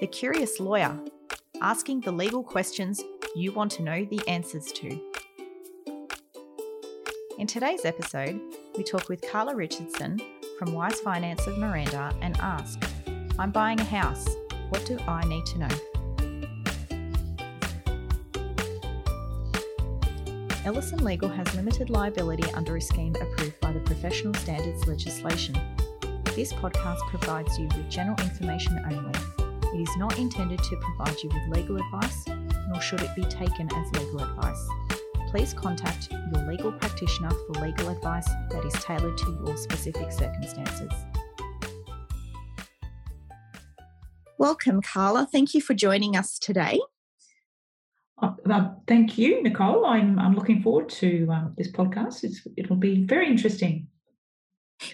The Curious Lawyer, asking the legal questions you want to know the answers to. In today's episode, we talk with Carla Richardson from Wyze Finance of Miranda and ask I'm buying a house. What do I need to know? Ellison Legal has limited liability under a scheme approved by the Professional Standards legislation. This podcast provides you with general information only. It is not intended to provide you with legal advice, nor should it be taken as legal advice. Please contact your legal practitioner for legal advice that is tailored to your specific circumstances. Welcome, Carla. Thank you for joining us today. Uh, uh, thank you, Nicole. I'm I'm looking forward to um, this podcast. It's, it'll be very interesting.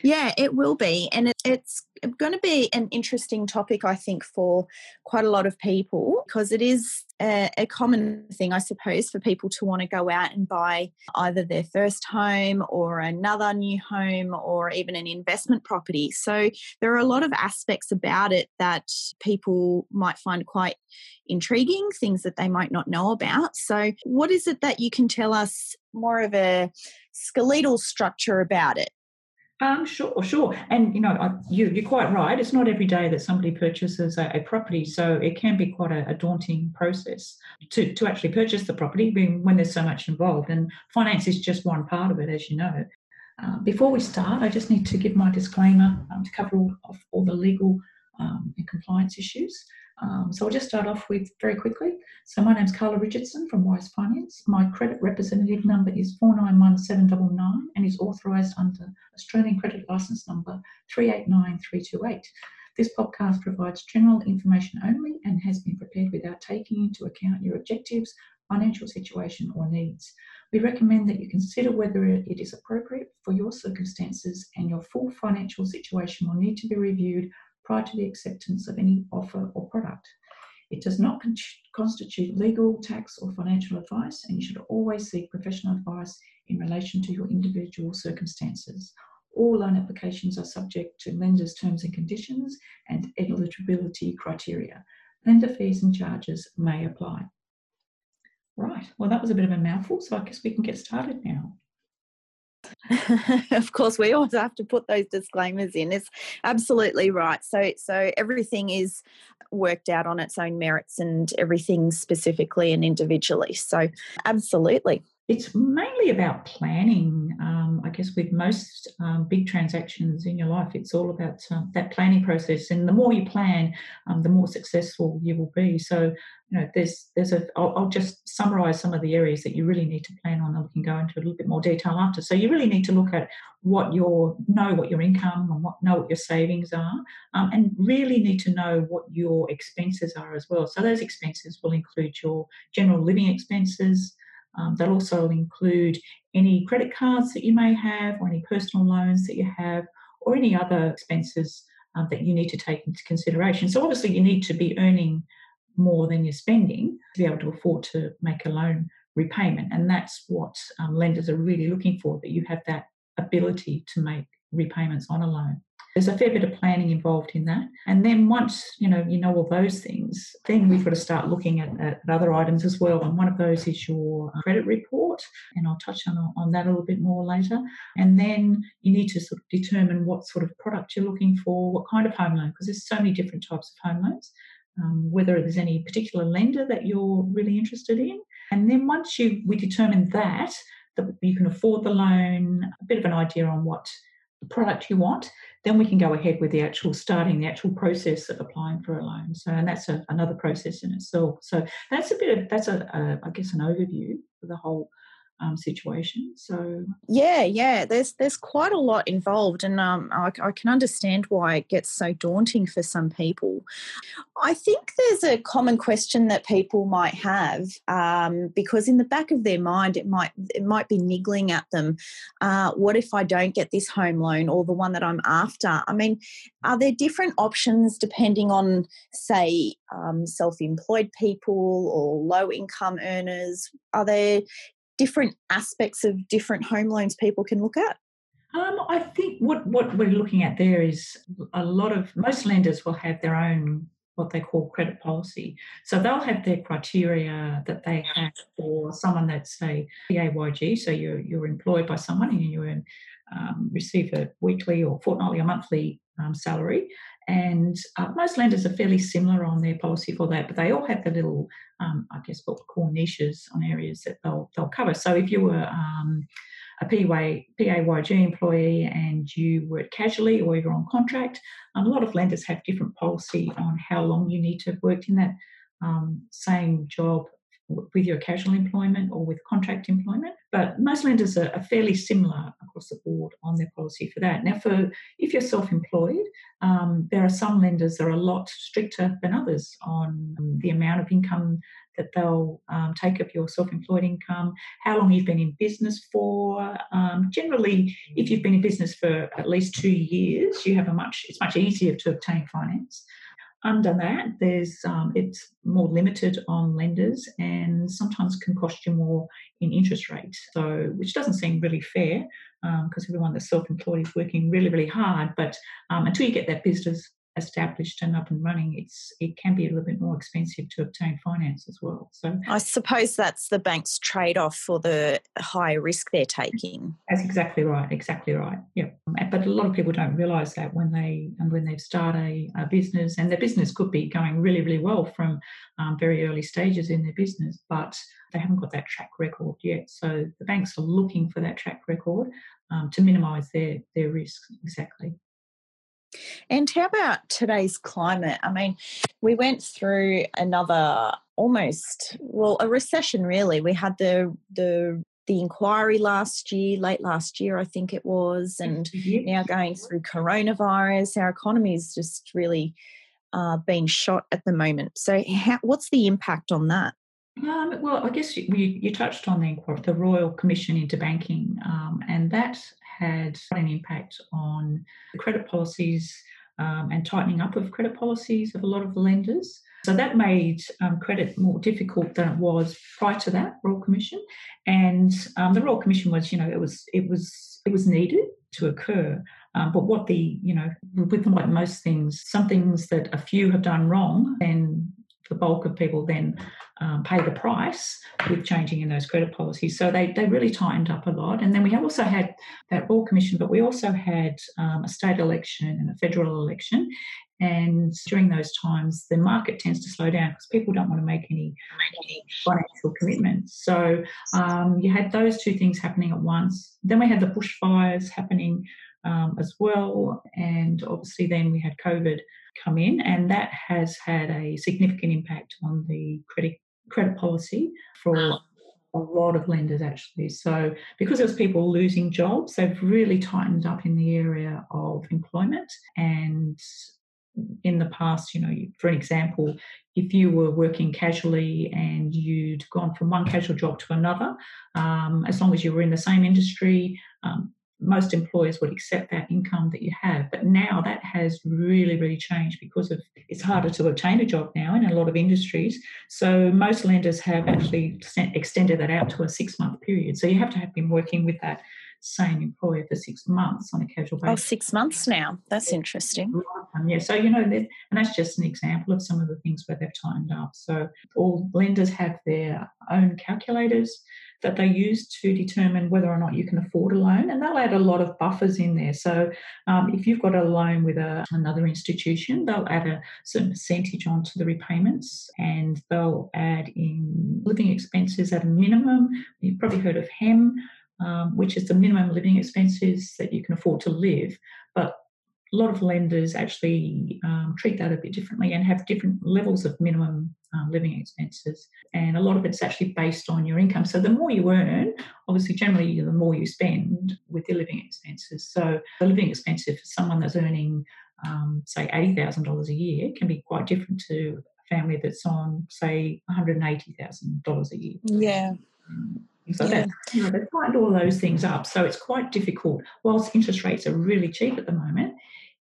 Yeah, it will be. And it, it's going to be an interesting topic, I think, for quite a lot of people because it is a, a, common thing, I suppose, for people to want to go out and buy either their first home or another new home or even an investment property. So there are a lot of aspects about it that people might find quite intriguing, things that they might not know about. So, what is it that you can tell us more of a skeletal structure about it? Um, sure, sure. And you know, you, you're quite right. It's not every day that somebody purchases a, a property, so it can be quite a, a, daunting process to, to actually purchase the property when there's so much involved. And finance is just one part of it, as you know. Uh, before we start, I just need to give my disclaimer um, to cover all, of all the legal um, and compliance issues. Um, so I'll just start off with very quickly. So my name is Carla Richardson from Wyze Finance. My credit representative number is 491799 and is authorised under Australian Credit Licence number 389328. This podcast provides general information only and has been prepared without taking into account your objectives, financial situation, or needs. We recommend that you consider whether it is appropriate for your circumstances and your full financial situation will need to be reviewed prior to the acceptance of any offer or product. It does not con- constitute legal, tax, or financial advice, and you should always seek professional advice in relation to your individual circumstances. All loan applications are subject to lender's terms and conditions and eligibility criteria. Lender fees and charges may apply. Right, well, that was a bit of a mouthful, so I guess we can get started now. of course we always have to put those disclaimers in it's absolutely right. So so everything is worked out on its own merits and everything specifically and individually so absolutely it's mainly about planning. Um, I guess with most um, big transactions in your life, it's all about um, that planning process. And the more you plan, um, the more successful you will be. So, you know, there's there's a. I'll, I'll just summarise some of the areas that you really need to plan on, and we can go into a little bit more detail after. So, you really need to look at what your know what your income and what know what your savings are, um, and really need to know what your expenses are as well. So, those expenses will include your general living expenses. Um, they'll also include any credit cards that you may have, or any personal loans that you have, or any other expenses um, that you need to take into consideration. So, obviously, you need to be earning more than you're spending to be able to afford to make a loan repayment. And that's what um, lenders are really looking for that you have that ability to make repayments on a loan. There's a fair bit of planning involved in that. And then once you know you know all those things, then we've got to start looking at, at other items as well. And one of those is your credit report, and I'll touch on, on that a little bit more later. And then you need to sort of determine what sort of product you're looking for, what kind of home loan, because there's so many different types of home loans. Um, whether there's any particular lender that you're really interested in. And then once you we determine that, that you can afford the loan, a bit of an idea on what product you want, then we can go ahead with the actual starting the actual process of applying for a loan. So, and that's a, another process in itself. So that's a bit of that's a, a I guess an overview for the whole um, situation. So yeah, yeah, there's there's quite a lot involved, and um, I, I, can understand why it gets so daunting for some people. I think there's a common question that people might have um, because in the back of their mind it might it might be niggling at them. Uh, what if I don't get this home loan or the one that I'm after? I mean, are there different options depending on, say, um, self-employed people or low-income earners? Are there different aspects of different home loans people can look at? Um, I think what, what we're looking at there is a lot of most lenders will have their own what they call credit policy. So they'll have their criteria that they have for someone that's say PAYG, so you're you're employed by someone and you earn, um, receive a weekly or fortnightly or monthly um, salary. And uh, most lenders are fairly similar on their policy for that, but they all have the little, um, I guess, what we call niches on areas that they'll they'll cover. So if you were um, a PY, PAYG employee and you work casually or you're on contract, um, a lot of lenders have different policy on how long you need to have worked in that um, same job with your casual employment or with contract employment. But most lenders are, fairly similar across the board on their policy for that. Now, for if you're self-employed, um, there are some lenders that are a lot stricter than others on the amount of income that they'll um, take of your self-employed income, how long you've been in business for. Um, generally, if you've been in business for at least two years, you have a much it's much easier to obtain finance. Under that, there's um, it's more limited on lenders and sometimes can cost you more in interest rates. So, which doesn't seem really fair because um, everyone that's self-employed is working really, really hard. But um, until you get that business established and up and running, it's it can be a little bit more expensive to obtain finance as well. So I suppose that's the bank's trade off for the high risk they're taking. That's exactly right. Exactly right. Yeah. But a lot of people don't realise that when they when they start a, a, business, and their business could be going really really well from um, very early stages in their business, but they haven't got that track record yet. So the banks are looking for that track record um, to minimise their their risks. Exactly. And how about today's climate? I mean, we went through another almost well a recession really. We had the the the inquiry last year, late last year, I think it was, and now going through coronavirus. Our economy is just really uh, being shot at the moment. So, how, what's the impact on that? Um, well, I guess you, you, touched on the, the Royal Commission into Banking, um, and that had an impact on the credit policies um, and tightening up of credit policies of a lot of the lenders. So that made um, credit more difficult than it was prior to that Royal Commission. And um, the Royal Commission was, you know, it was it was it was needed to occur. Um, but what the, you know, with like most things, some things that a few have done wrong, then the bulk of people then um, pay the price with changing in those credit policies. So they, they really tightened up a lot. And then we also had that Royal Commission, but we also had um, a state election and a federal election. And during those times, the market tends to slow down because people don't want to make any, financial commitments. So um, you had those two things happening at once. Then we had the bushfires happening um, as well. And obviously, then we had COVID come in, and that has had a significant impact on the credit credit policy for a lot of lenders actually. So because there was people losing jobs, they've really tightened up in the area of employment and in the past, you know, for an example, if you were working casually and you'd gone from one casual job to another, um, as long as you were in the same industry, um, most employers would accept that income that you have. But now that has really, really changed because of it's harder to obtain a job now in a lot of industries. So most lenders have actually extended that out to a six month period. So you have to have been working with that same employer for six months on a casual oh, basis. Oh, six months now. That's interesting. Um, yeah. So, you know, and that's just an example of some of the things where they've tightened up. So all lenders have their own calculators that they use to determine whether or not you can afford a loan, and they'll add a lot of buffers in there. So, um, if you've got a loan with a, another institution, they'll add a certain percentage onto the repayments, and they'll add in living expenses at a minimum. You've probably heard of HEM. Um, which is the minimum living expenses that you can afford to live. But a lot of lenders actually um, treat that a bit differently and have different levels of minimum um, living expenses. And a lot of it's actually based on your income. So the more you earn, obviously, generally, the more you spend with your living expenses. So the living expenses for someone that's earning, um, say, $80,000 a year can be quite different to a family that's on, say, $180,000 a year. Yeah. So yeah. that, you know, they've tightened all those things up. So it's quite difficult. Whilst interest rates are really cheap at the moment,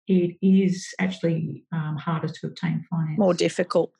it is actually um, harder to obtain finance. More difficult.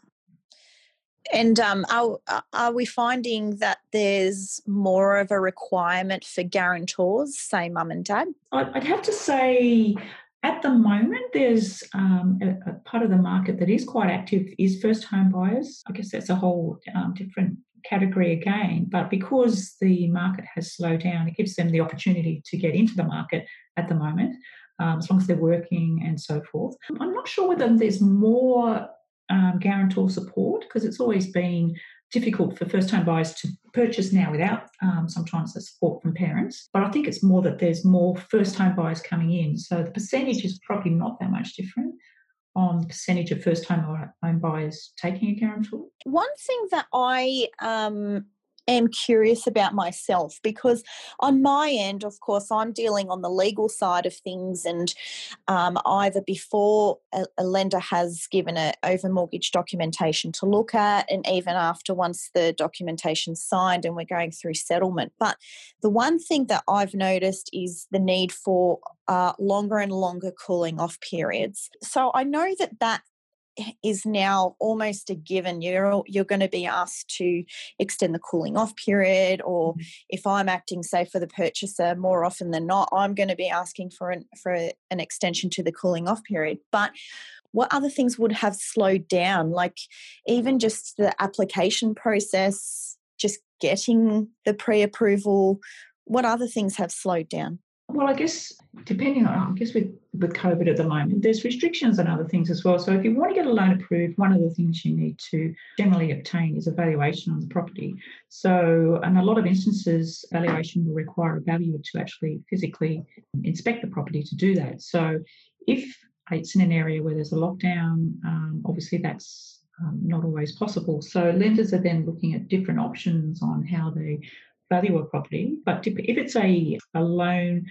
And um, are, are we finding that there's more of a requirement for guarantors, say mum and dad? I'd have to say At the moment, there's um, a, a, part of the market that is quite active is first home buyers. I guess that's a whole um, different category again. But because the market has slowed down, it gives them the opportunity to get into the market at the moment, um, as long as they're working and so forth. I'm not sure whether there's more um, guarantor support because it's always been difficult for first home buyers to purchase now without um, sometimes the support from parents. But I think it's more that there's more first home buyers coming in. So the percentage is probably not that much different on the percentage of first home home buyers taking a guarantor. One thing that I um, am curious about myself because on my end of course i'm dealing on the legal side of things and um, either before a, a, lender has given a over mortgage documentation to look at and even after once the documentation's signed and we're going through settlement. But the one thing that i've noticed is the need for uh, longer and longer cooling off periods. So i know that that is now almost a given. You're you're going to be asked to extend the cooling off period, or mm-hmm. if I'm acting say for the purchaser, more often than not, I'm going to be asking for an for an extension to the cooling off period. But what other things would have slowed down? Like even just the application process, just getting the pre-approval. What other things have slowed down? Well, I guess depending on, I guess with, with COVID at the moment, there's restrictions and other things as well. So if you want to get a loan approved, one of the things you need to generally obtain is a valuation on the property. So in a lot of instances, valuation will require a valuer to actually physically inspect the property to do that. So if it's in an area where there's a lockdown, um, obviously that's um, not always possible. So lenders are then looking at different options on how they value a property. But if it's a, a loan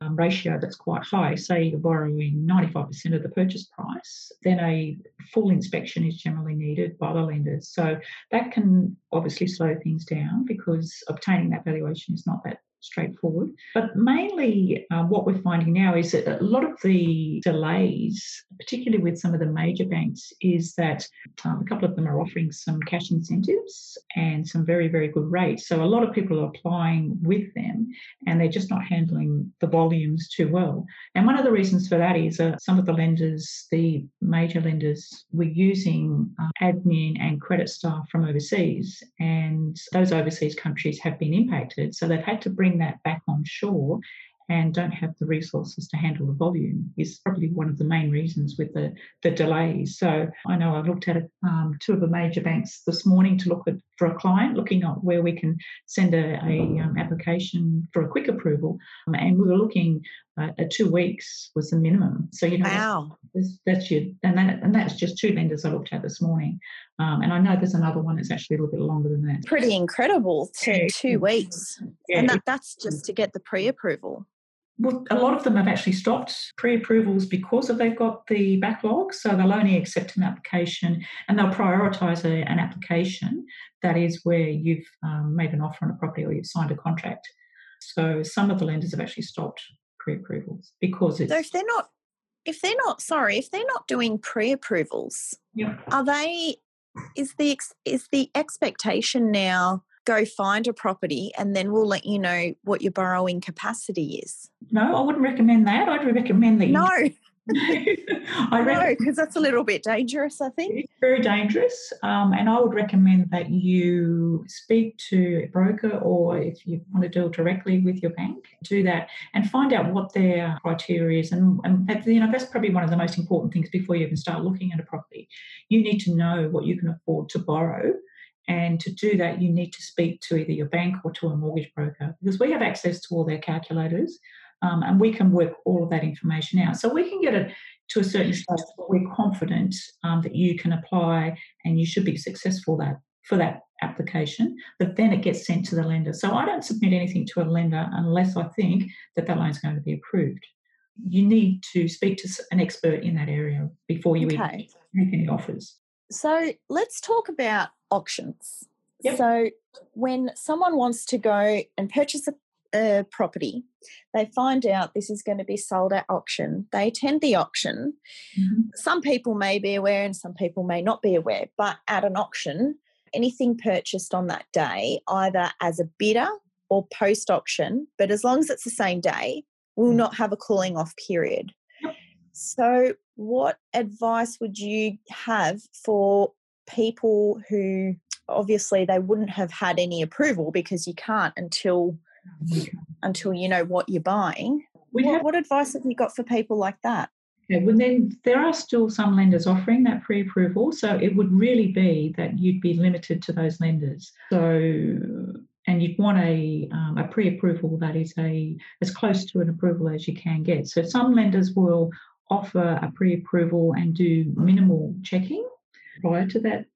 um, ratio that's quite high, say you're borrowing 95% of the purchase price, then a full inspection is generally needed by the lenders. So that can obviously slow things down because obtaining that valuation is not that straightforward. But mainly, uh, what we're finding now is that a lot of the delays, particularly with some of the major banks, is that um, a couple of them are offering some cash incentives and some very, very good rates. So a lot of people are applying with them and they're just not handling the volumes too well. And one of the reasons for that is uh, some of the lenders, the major lenders, were using uh, admin and credit staff from overseas, and those overseas countries have been impacted. So they've had to bring bring that back on shore and don't have the resources to handle the volume is probably one of the main reasons with the, the delays. So I know I looked at um, two of the major banks this morning to look at for a client, looking at where we can send a, a um, application for a quick approval, um, and we were looking uh, at two weeks was the minimum. So you know, wow, that's, that's your and that and that's just two lenders I looked at this morning, um, and I know there's another one that's actually a little bit longer than that. Pretty incredible, two, two weeks, yeah. and that, that's just to get the pre-approval well, a lot of them have actually stopped pre-approvals because of they've got the backlog. So they'll only accept an application and they'll prioritise a, an application that is where you've um, made an offer on a property or you've signed a contract. So some of the lenders have actually stopped pre-approvals because it's. So if they're not, if they're not sorry, if they're not doing pre-approvals, yep. are they? Is the is the expectation now? go find a property and then we'll let you know what your borrowing capacity is. No, I wouldn't recommend that. I'd recommend that. No. I know because that's a little bit dangerous. I think it's very dangerous, um, and I would recommend that you speak to a broker, or if you want to deal directly with your bank, do that and find out what their criteria is. And, and you know that's probably one of the most important things before you even start looking at a property. You need to know what you can afford to borrow and to do that, you need to speak to either your bank or to a mortgage broker because we have access to all their calculators um, and we can work all of that information out. So we can get it to a certain stage where we're confident um, that you can apply and you should be successful that for that application, but then it gets sent to the lender. So I don't submit anything to a lender unless I think that that loan is going to be approved. You need to speak to an expert in that area before you okay. even make any offers. So let's talk about auctions. Yep. So when someone wants to go and purchase a, a, property, they find out this is going to be sold at auction. They attend the auction. Mm-hmm. Some people may be aware and some people may not be aware, but at an auction, anything purchased on that day, either as a bidder or post auction, but as long as it's the same day, will mm. not have a cooling off period. So, what advice would you have for people who obviously they wouldn't have had any approval because you can't until until you know what you're buying? What, have, what advice have you got for people like that? Okay, well then there are still some lenders offering that pre-approval, so it would really be that you'd be limited to those lenders. So and you'd want a, um, a pre-approval that is a as close to an approval as you can get. So some lenders will offer a pre-approval and do minimal checking prior to that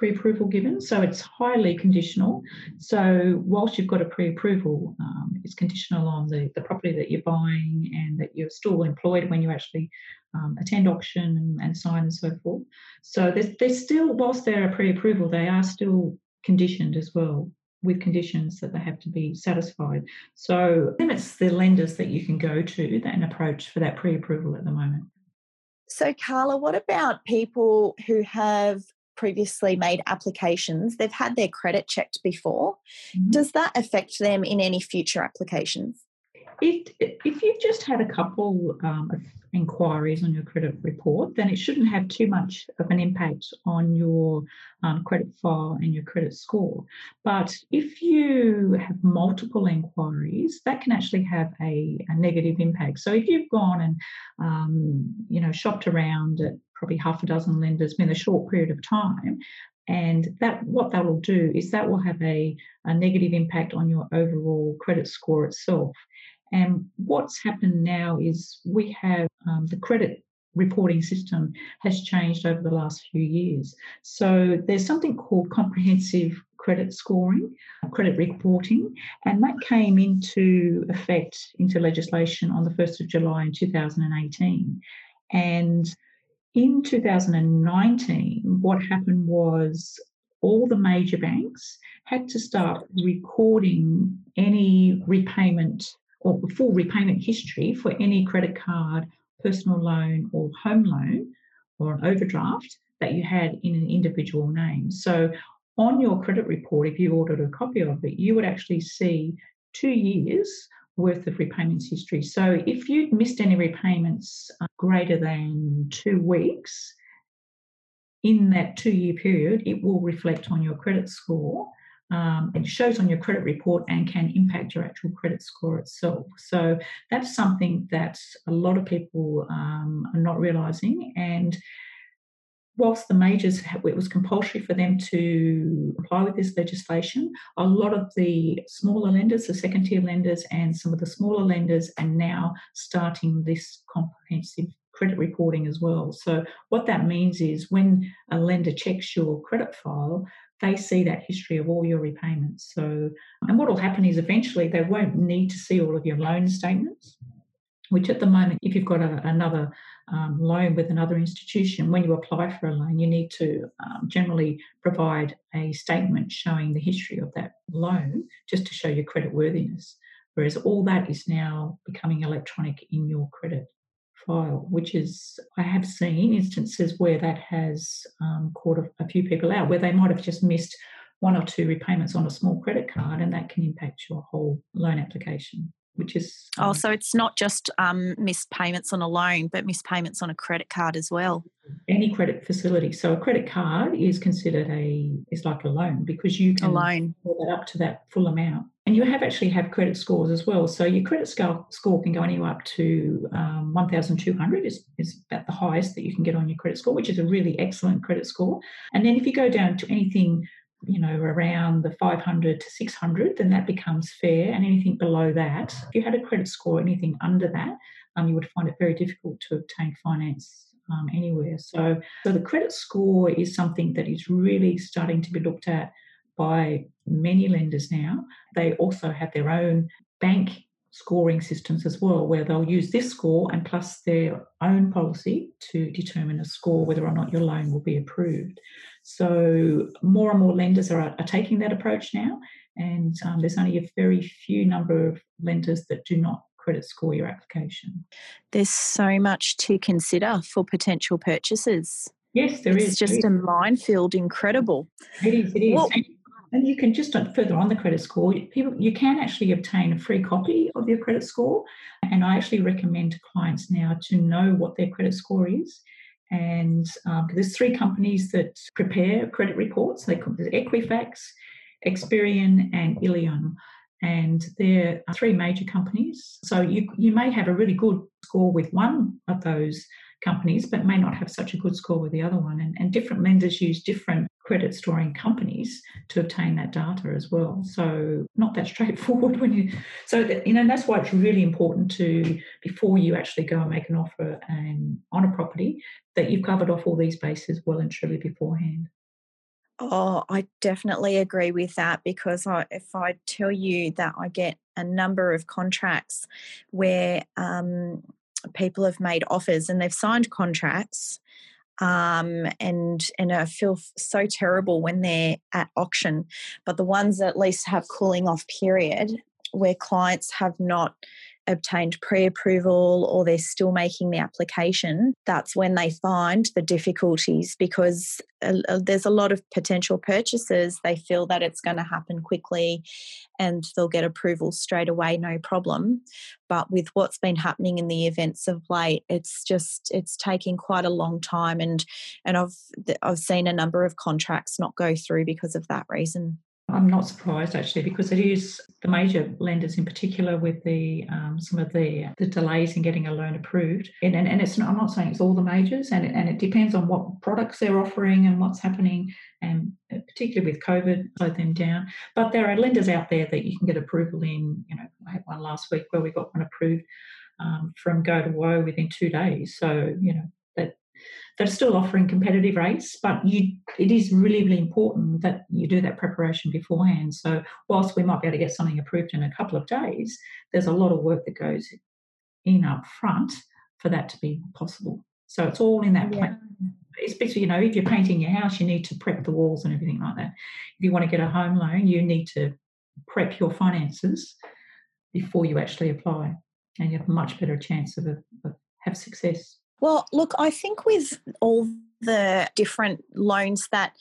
pre-approval given. So it's highly conditional. So whilst you've got a pre-approval, um, it's conditional on the, the property that you're buying and that you're still employed when you actually um, attend auction and, sign and so forth. So there's still, whilst they're a pre-approval, they are still conditioned as well with conditions that they have to be satisfied. So limits the lenders that you can go to and approach for that pre-approval at the moment. So Carla, what about people who have previously made applications? They've had their credit checked before. Mm-hmm. Does that affect them in any future applications? It, if you've just had a couple um, of inquiries on your credit report, then it shouldn't have too much of an impact on your um, credit file and your credit score. But if you have multiple inquiries, that can actually have a, a negative impact. So if you've gone and um, you know shopped around at probably half a dozen lenders in a short period of time, and that what that will do is that will have a, a negative impact on your overall credit score itself. And what's happened now is we have um, the credit reporting system has changed over the last few years. So there's something called comprehensive credit scoring, credit reporting, and that came into effect into legislation on the 1st of July in 2018. And in 2019, what happened was all the major banks had to start recording any repayment or full repayment history for any credit card, personal loan, or home loan or an overdraft that you had in an individual name. So on your credit report, if you ordered a copy of it, you would actually see two years worth of repayments history. So if you'd missed any repayments uh, greater than two weeks in that two year period, it will reflect on your credit score um, it shows on your credit report and can impact your actual credit score itself. So that's something that a lot of people um, are not realizing. And whilst the majors, it was compulsory for them to apply with this legislation, a lot of the smaller lenders, the second tier lenders, and some of the smaller lenders are now starting this comprehensive credit reporting as well. So, what that means is when a lender checks your credit file, they see that history of all your repayments. So, and what will happen is eventually they won't need to see all of your loan statements, which at the moment, if you've got a, another um, loan with another institution, when you apply for a loan, you need to um, generally provide a statement showing the history of that loan just to show your credit worthiness. Whereas all that is now becoming electronic in your credit file, which is, I have seen instances where that has um, caught a, a few people out, where they might have just missed one or two repayments on a small credit card, and that can impact your whole loan application. Which is oh, um, oh, so it's not just um, missed payments on a loan, but missed payments on a credit card as well. Any credit facility. So a credit card is considered a is like a loan because you can a loan that up to that full amount and you have actually have credit scores as well. So your credit score, score can go anywhere up to um, 1,200 is, is about the highest that you can get on your credit score, which is a really excellent credit score. And then if you go down to anything, you know, around the 500 to 600, then that becomes fair. And anything below that, if you had a credit score, anything under that, um, you would find it very difficult to obtain finance um, anywhere. So, so the credit score is something that is really starting to be looked at by many lenders now. They also have their own bank scoring systems as well, where they'll use this score and plus their own policy to determine a score whether or not your loan will be approved. So, more and more lenders are, are taking that approach now, and um, there's only a very few number of lenders that do not credit score your application. There's so much to consider for potential purchases. Yes, there it's is. just a minefield, incredible. It is, it is. Well, And you can just further on the credit score, people you can actually obtain a free copy of your credit score. And I actually recommend to clients now to know what their credit score is. And um, there's three companies that prepare credit reports. They call Equifax, Experian, and Illion. And they're three major companies. So you you may have a really good score with one of those companies, but may not have such a good score with the other one. And, and different lenders use different credit scoring companies to obtain that data as well. So not that straightforward when you. So that, you know that's why it's really important to before you actually go and make an offer and on a property that you've covered off all these bases well and truly beforehand. Oh, I definitely agree with that because I, if I tell you that I get a number of contracts where um, people have made offers and they've signed contracts um, and and I feel so terrible when they're at auction. But the ones that at least have cooling off period where clients have not obtained pre approval or they're still making the application, that's when they find the difficulties because uh, uh, there's a lot of potential purchases. They feel that it's going to happen quickly and they'll get approval straight away, no problem. But with what's been happening in the events of late, it's just it's taking quite a long time, and and I've I've seen a number of contracts not go through because of that reason. I'm not surprised actually because it is the major lenders in particular with the um, some of the the delays in getting a loan approved. And and, and it's not, I'm not saying it's all the majors and it, and it depends on what products they're offering and what's happening and particularly with COVID slowed them down. But there are lenders out there that you can get approval in you know I had one last week where we got one approved um, from go to woe within two days. So you know they're still offering competitive rates, but you, it is really, really important that you do that preparation beforehand. So, whilst we might be able to get something approved in a couple of days, there's a lot of work that goes in up front for that to be possible. So, it's all in that yeah. plan. Especially, you know, if you're painting your house, you need to prep the walls and everything like that. If you want to get a home loan, you need to prep your finances before you actually apply, and you have a much better chance of, a, of have success. Well, look, I think with all the different loans that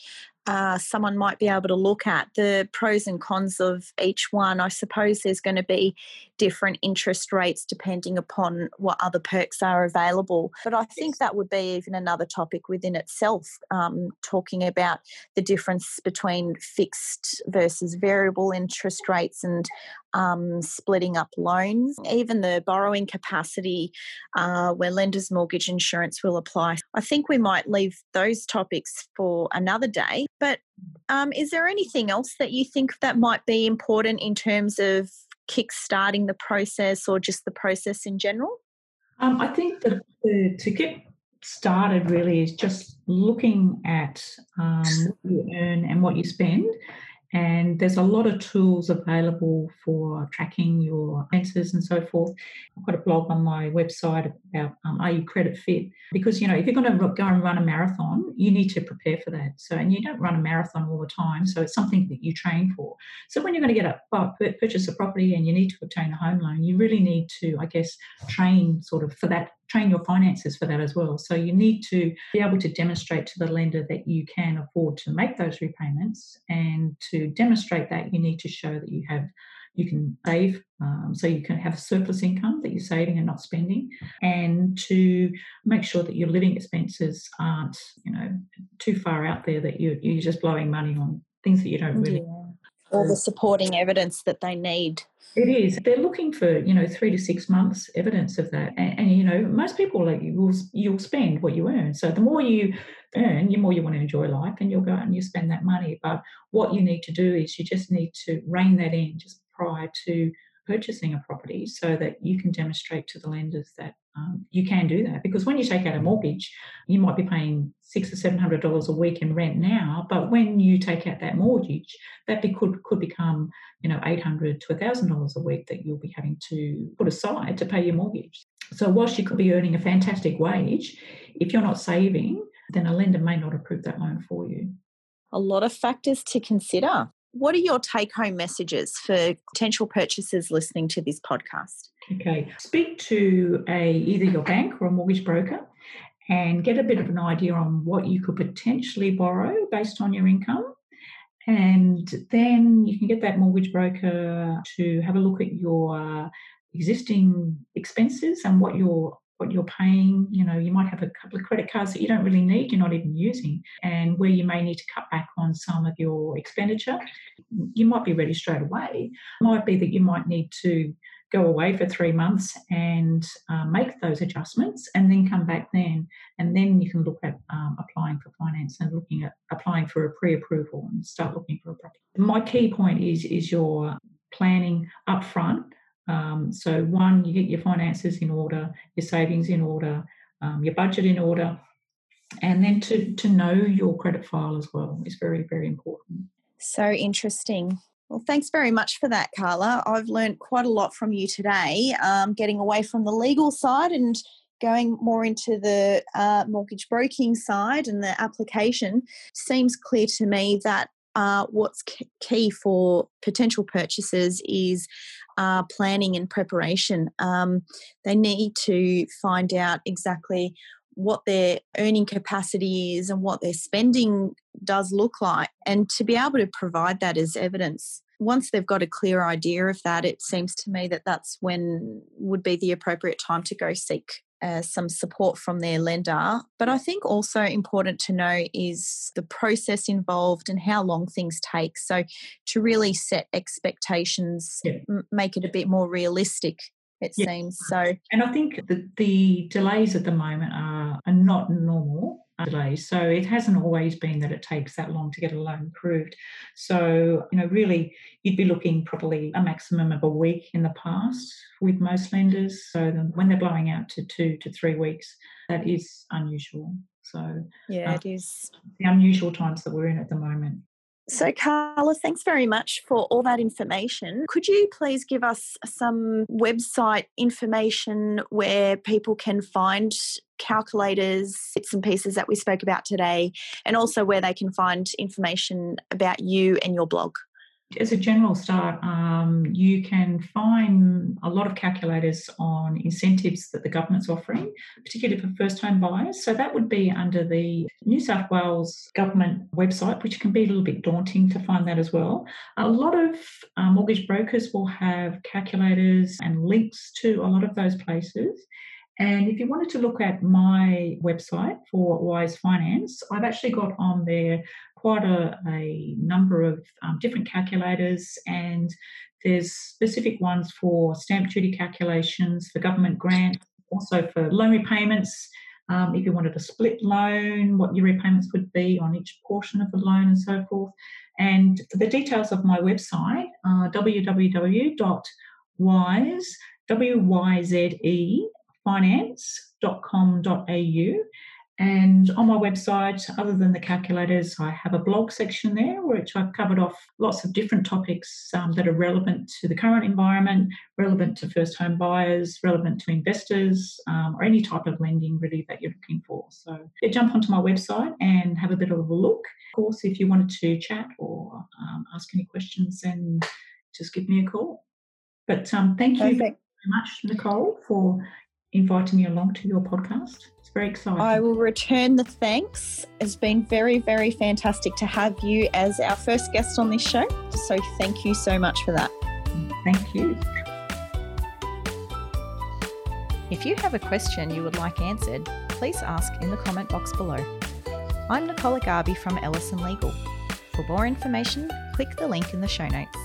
uh, someone might be able to look at the pros and cons of each one. I suppose there's going to be different interest rates depending upon what other perks are available. But I think that would be even another topic within itself, um, talking about the difference between fixed versus variable interest rates and um, splitting up loans, even the borrowing capacity uh, where lenders' mortgage insurance will apply. I think we might leave those topics for another day. But um, is there anything else that you think that might be important in terms of kick-starting the process or just the process in general? Um, I think that the, to get started really is just looking at um, what you earn and what you spend and there's a lot of tools available for tracking your expenses and so forth. I've got a blog on my website about um, are you credit fit? Because you know if you're going to go and run a marathon, you need to prepare for that. So and you don't run a marathon all the time, so it's something that you train for. So when you're going to get a purchase a property and you need to obtain a home loan, you really need to, I guess, train sort of for that train your finances for that as well. So you need to be able to demonstrate to the lender that you can afford to make those repayments, and to demonstrate that, you need to show that you have you can save, um, so you can have a surplus income that you're saving and not spending, and to make sure that your living expenses aren't, you know, too far out there that you're, you're just blowing money on things that you don't really. Yeah. All the mm. supporting evidence that they need. It is. They're looking for you know three to six months evidence of that, and, and you know most people like you will you'll spend what you earn. So the more you earn, the more you want to enjoy life, and you'll go out and you spend that money. But what you need to do is you just need to rein that in just prior to purchasing a property, so that you can demonstrate to the lenders that um, you can do that because when you take out a mortgage, you might be paying six or seven hundred dollars a week in rent now, but when you take out that mortgage, that be, could could become you know eight hundred to thousand dollars a week that you'll be having to put aside to pay your mortgage. So whilst you could be earning a fantastic wage, if you're not saving, then a lender may not approve that loan for you. A lot of factors to consider. What are your take home messages for potential purchasers listening to this podcast? Okay, speak to a either your bank or a mortgage broker and get a bit of an idea on what you could potentially borrow based on your income And then you can get that mortgage broker to have a look at your existing expenses and what you're what you're paying. You know, you might have a couple of credit cards that you don't really need, you're not even using, and where you may need to cut back on some of your expenditure. You might be ready straight away. It might be that you might need to go away for three months and uh, make those adjustments and then come back then and then you can look at um, applying for finance and looking at applying for a pre-approval and start looking for a property my key point is is your planning up front um, so one you get your finances in order your savings in order um, your budget in order and then to to know your credit file as well is very very important so interesting well, thanks very much for that, Carla. I've learned quite a lot from you today, um, getting away from the legal side and going more into the uh, mortgage broking side and the application. Seems clear to me that uh, what's key for potential purchasers is uh, planning and preparation. Um, they need to find out exactly what their earning capacity is and what their spending does look like, and to be able to provide that as evidence. Once they've got a clear idea of that, it seems to me that that's when would be the appropriate time to go seek uh, some support from their lender. But I think also important to know is the process involved and how long things take. So to really set expectations, yeah. m- make it a bit more realistic it yeah. seems so and i think the, the delays at the moment are, are not normal so it hasn't always been that it takes that long to get a loan approved. So you know really you'd be looking probably a maximum of a week in the past with most lenders. So when they're blowing out to two to three weeks that is unusual. So yeah uh, it is. the unusual times that we're in at the moment. So, Carla, thanks very much for all that information. Could you please give us some website information where people can find calculators, bits and pieces that we spoke about today, and also where they can find information about you and your blog? As a general start, um, you can find a lot of calculators on incentives that the government's offering, particularly for first home buyers. So that would be under the New South Wales government website, which can be a little bit daunting to find that as well. A lot of uh, mortgage brokers will have calculators and links to a lot of those places. And if you wanted to look at my website for Wyze Finance, I've actually got on there quite a, a number of um, different calculators, and there's specific ones for stamp duty calculations, for government grants, also for loan repayments. Um, if you wanted a split loan, what your repayments would be on each portion of the loan, and so forth. And for the details of my website, uh, www.wyze, W-Y-Z-E, finance.com.au. And on my website, other than the calculators, I have a blog section there, which I've covered off lots of different topics um, that are relevant to the current environment, relevant to first home buyers, relevant to investors, um, or any type of lending really that you're looking for. So yeah, jump onto my website and have a bit of a look. Of course, if you wanted to chat or um, ask any questions, then just give me a call. But um, thank you Perfect. very much, Nicole, for inviting me along to your podcast. It's very exciting. I will return the thanks. It's been very, very fantastic to have you as our first guest on this show. So thank you so much for that. Thank you. If you have a question you would like answered, please ask in the comment box below. I'm Nicola Garby from Ellison Legal. For more information, click the link in the show notes.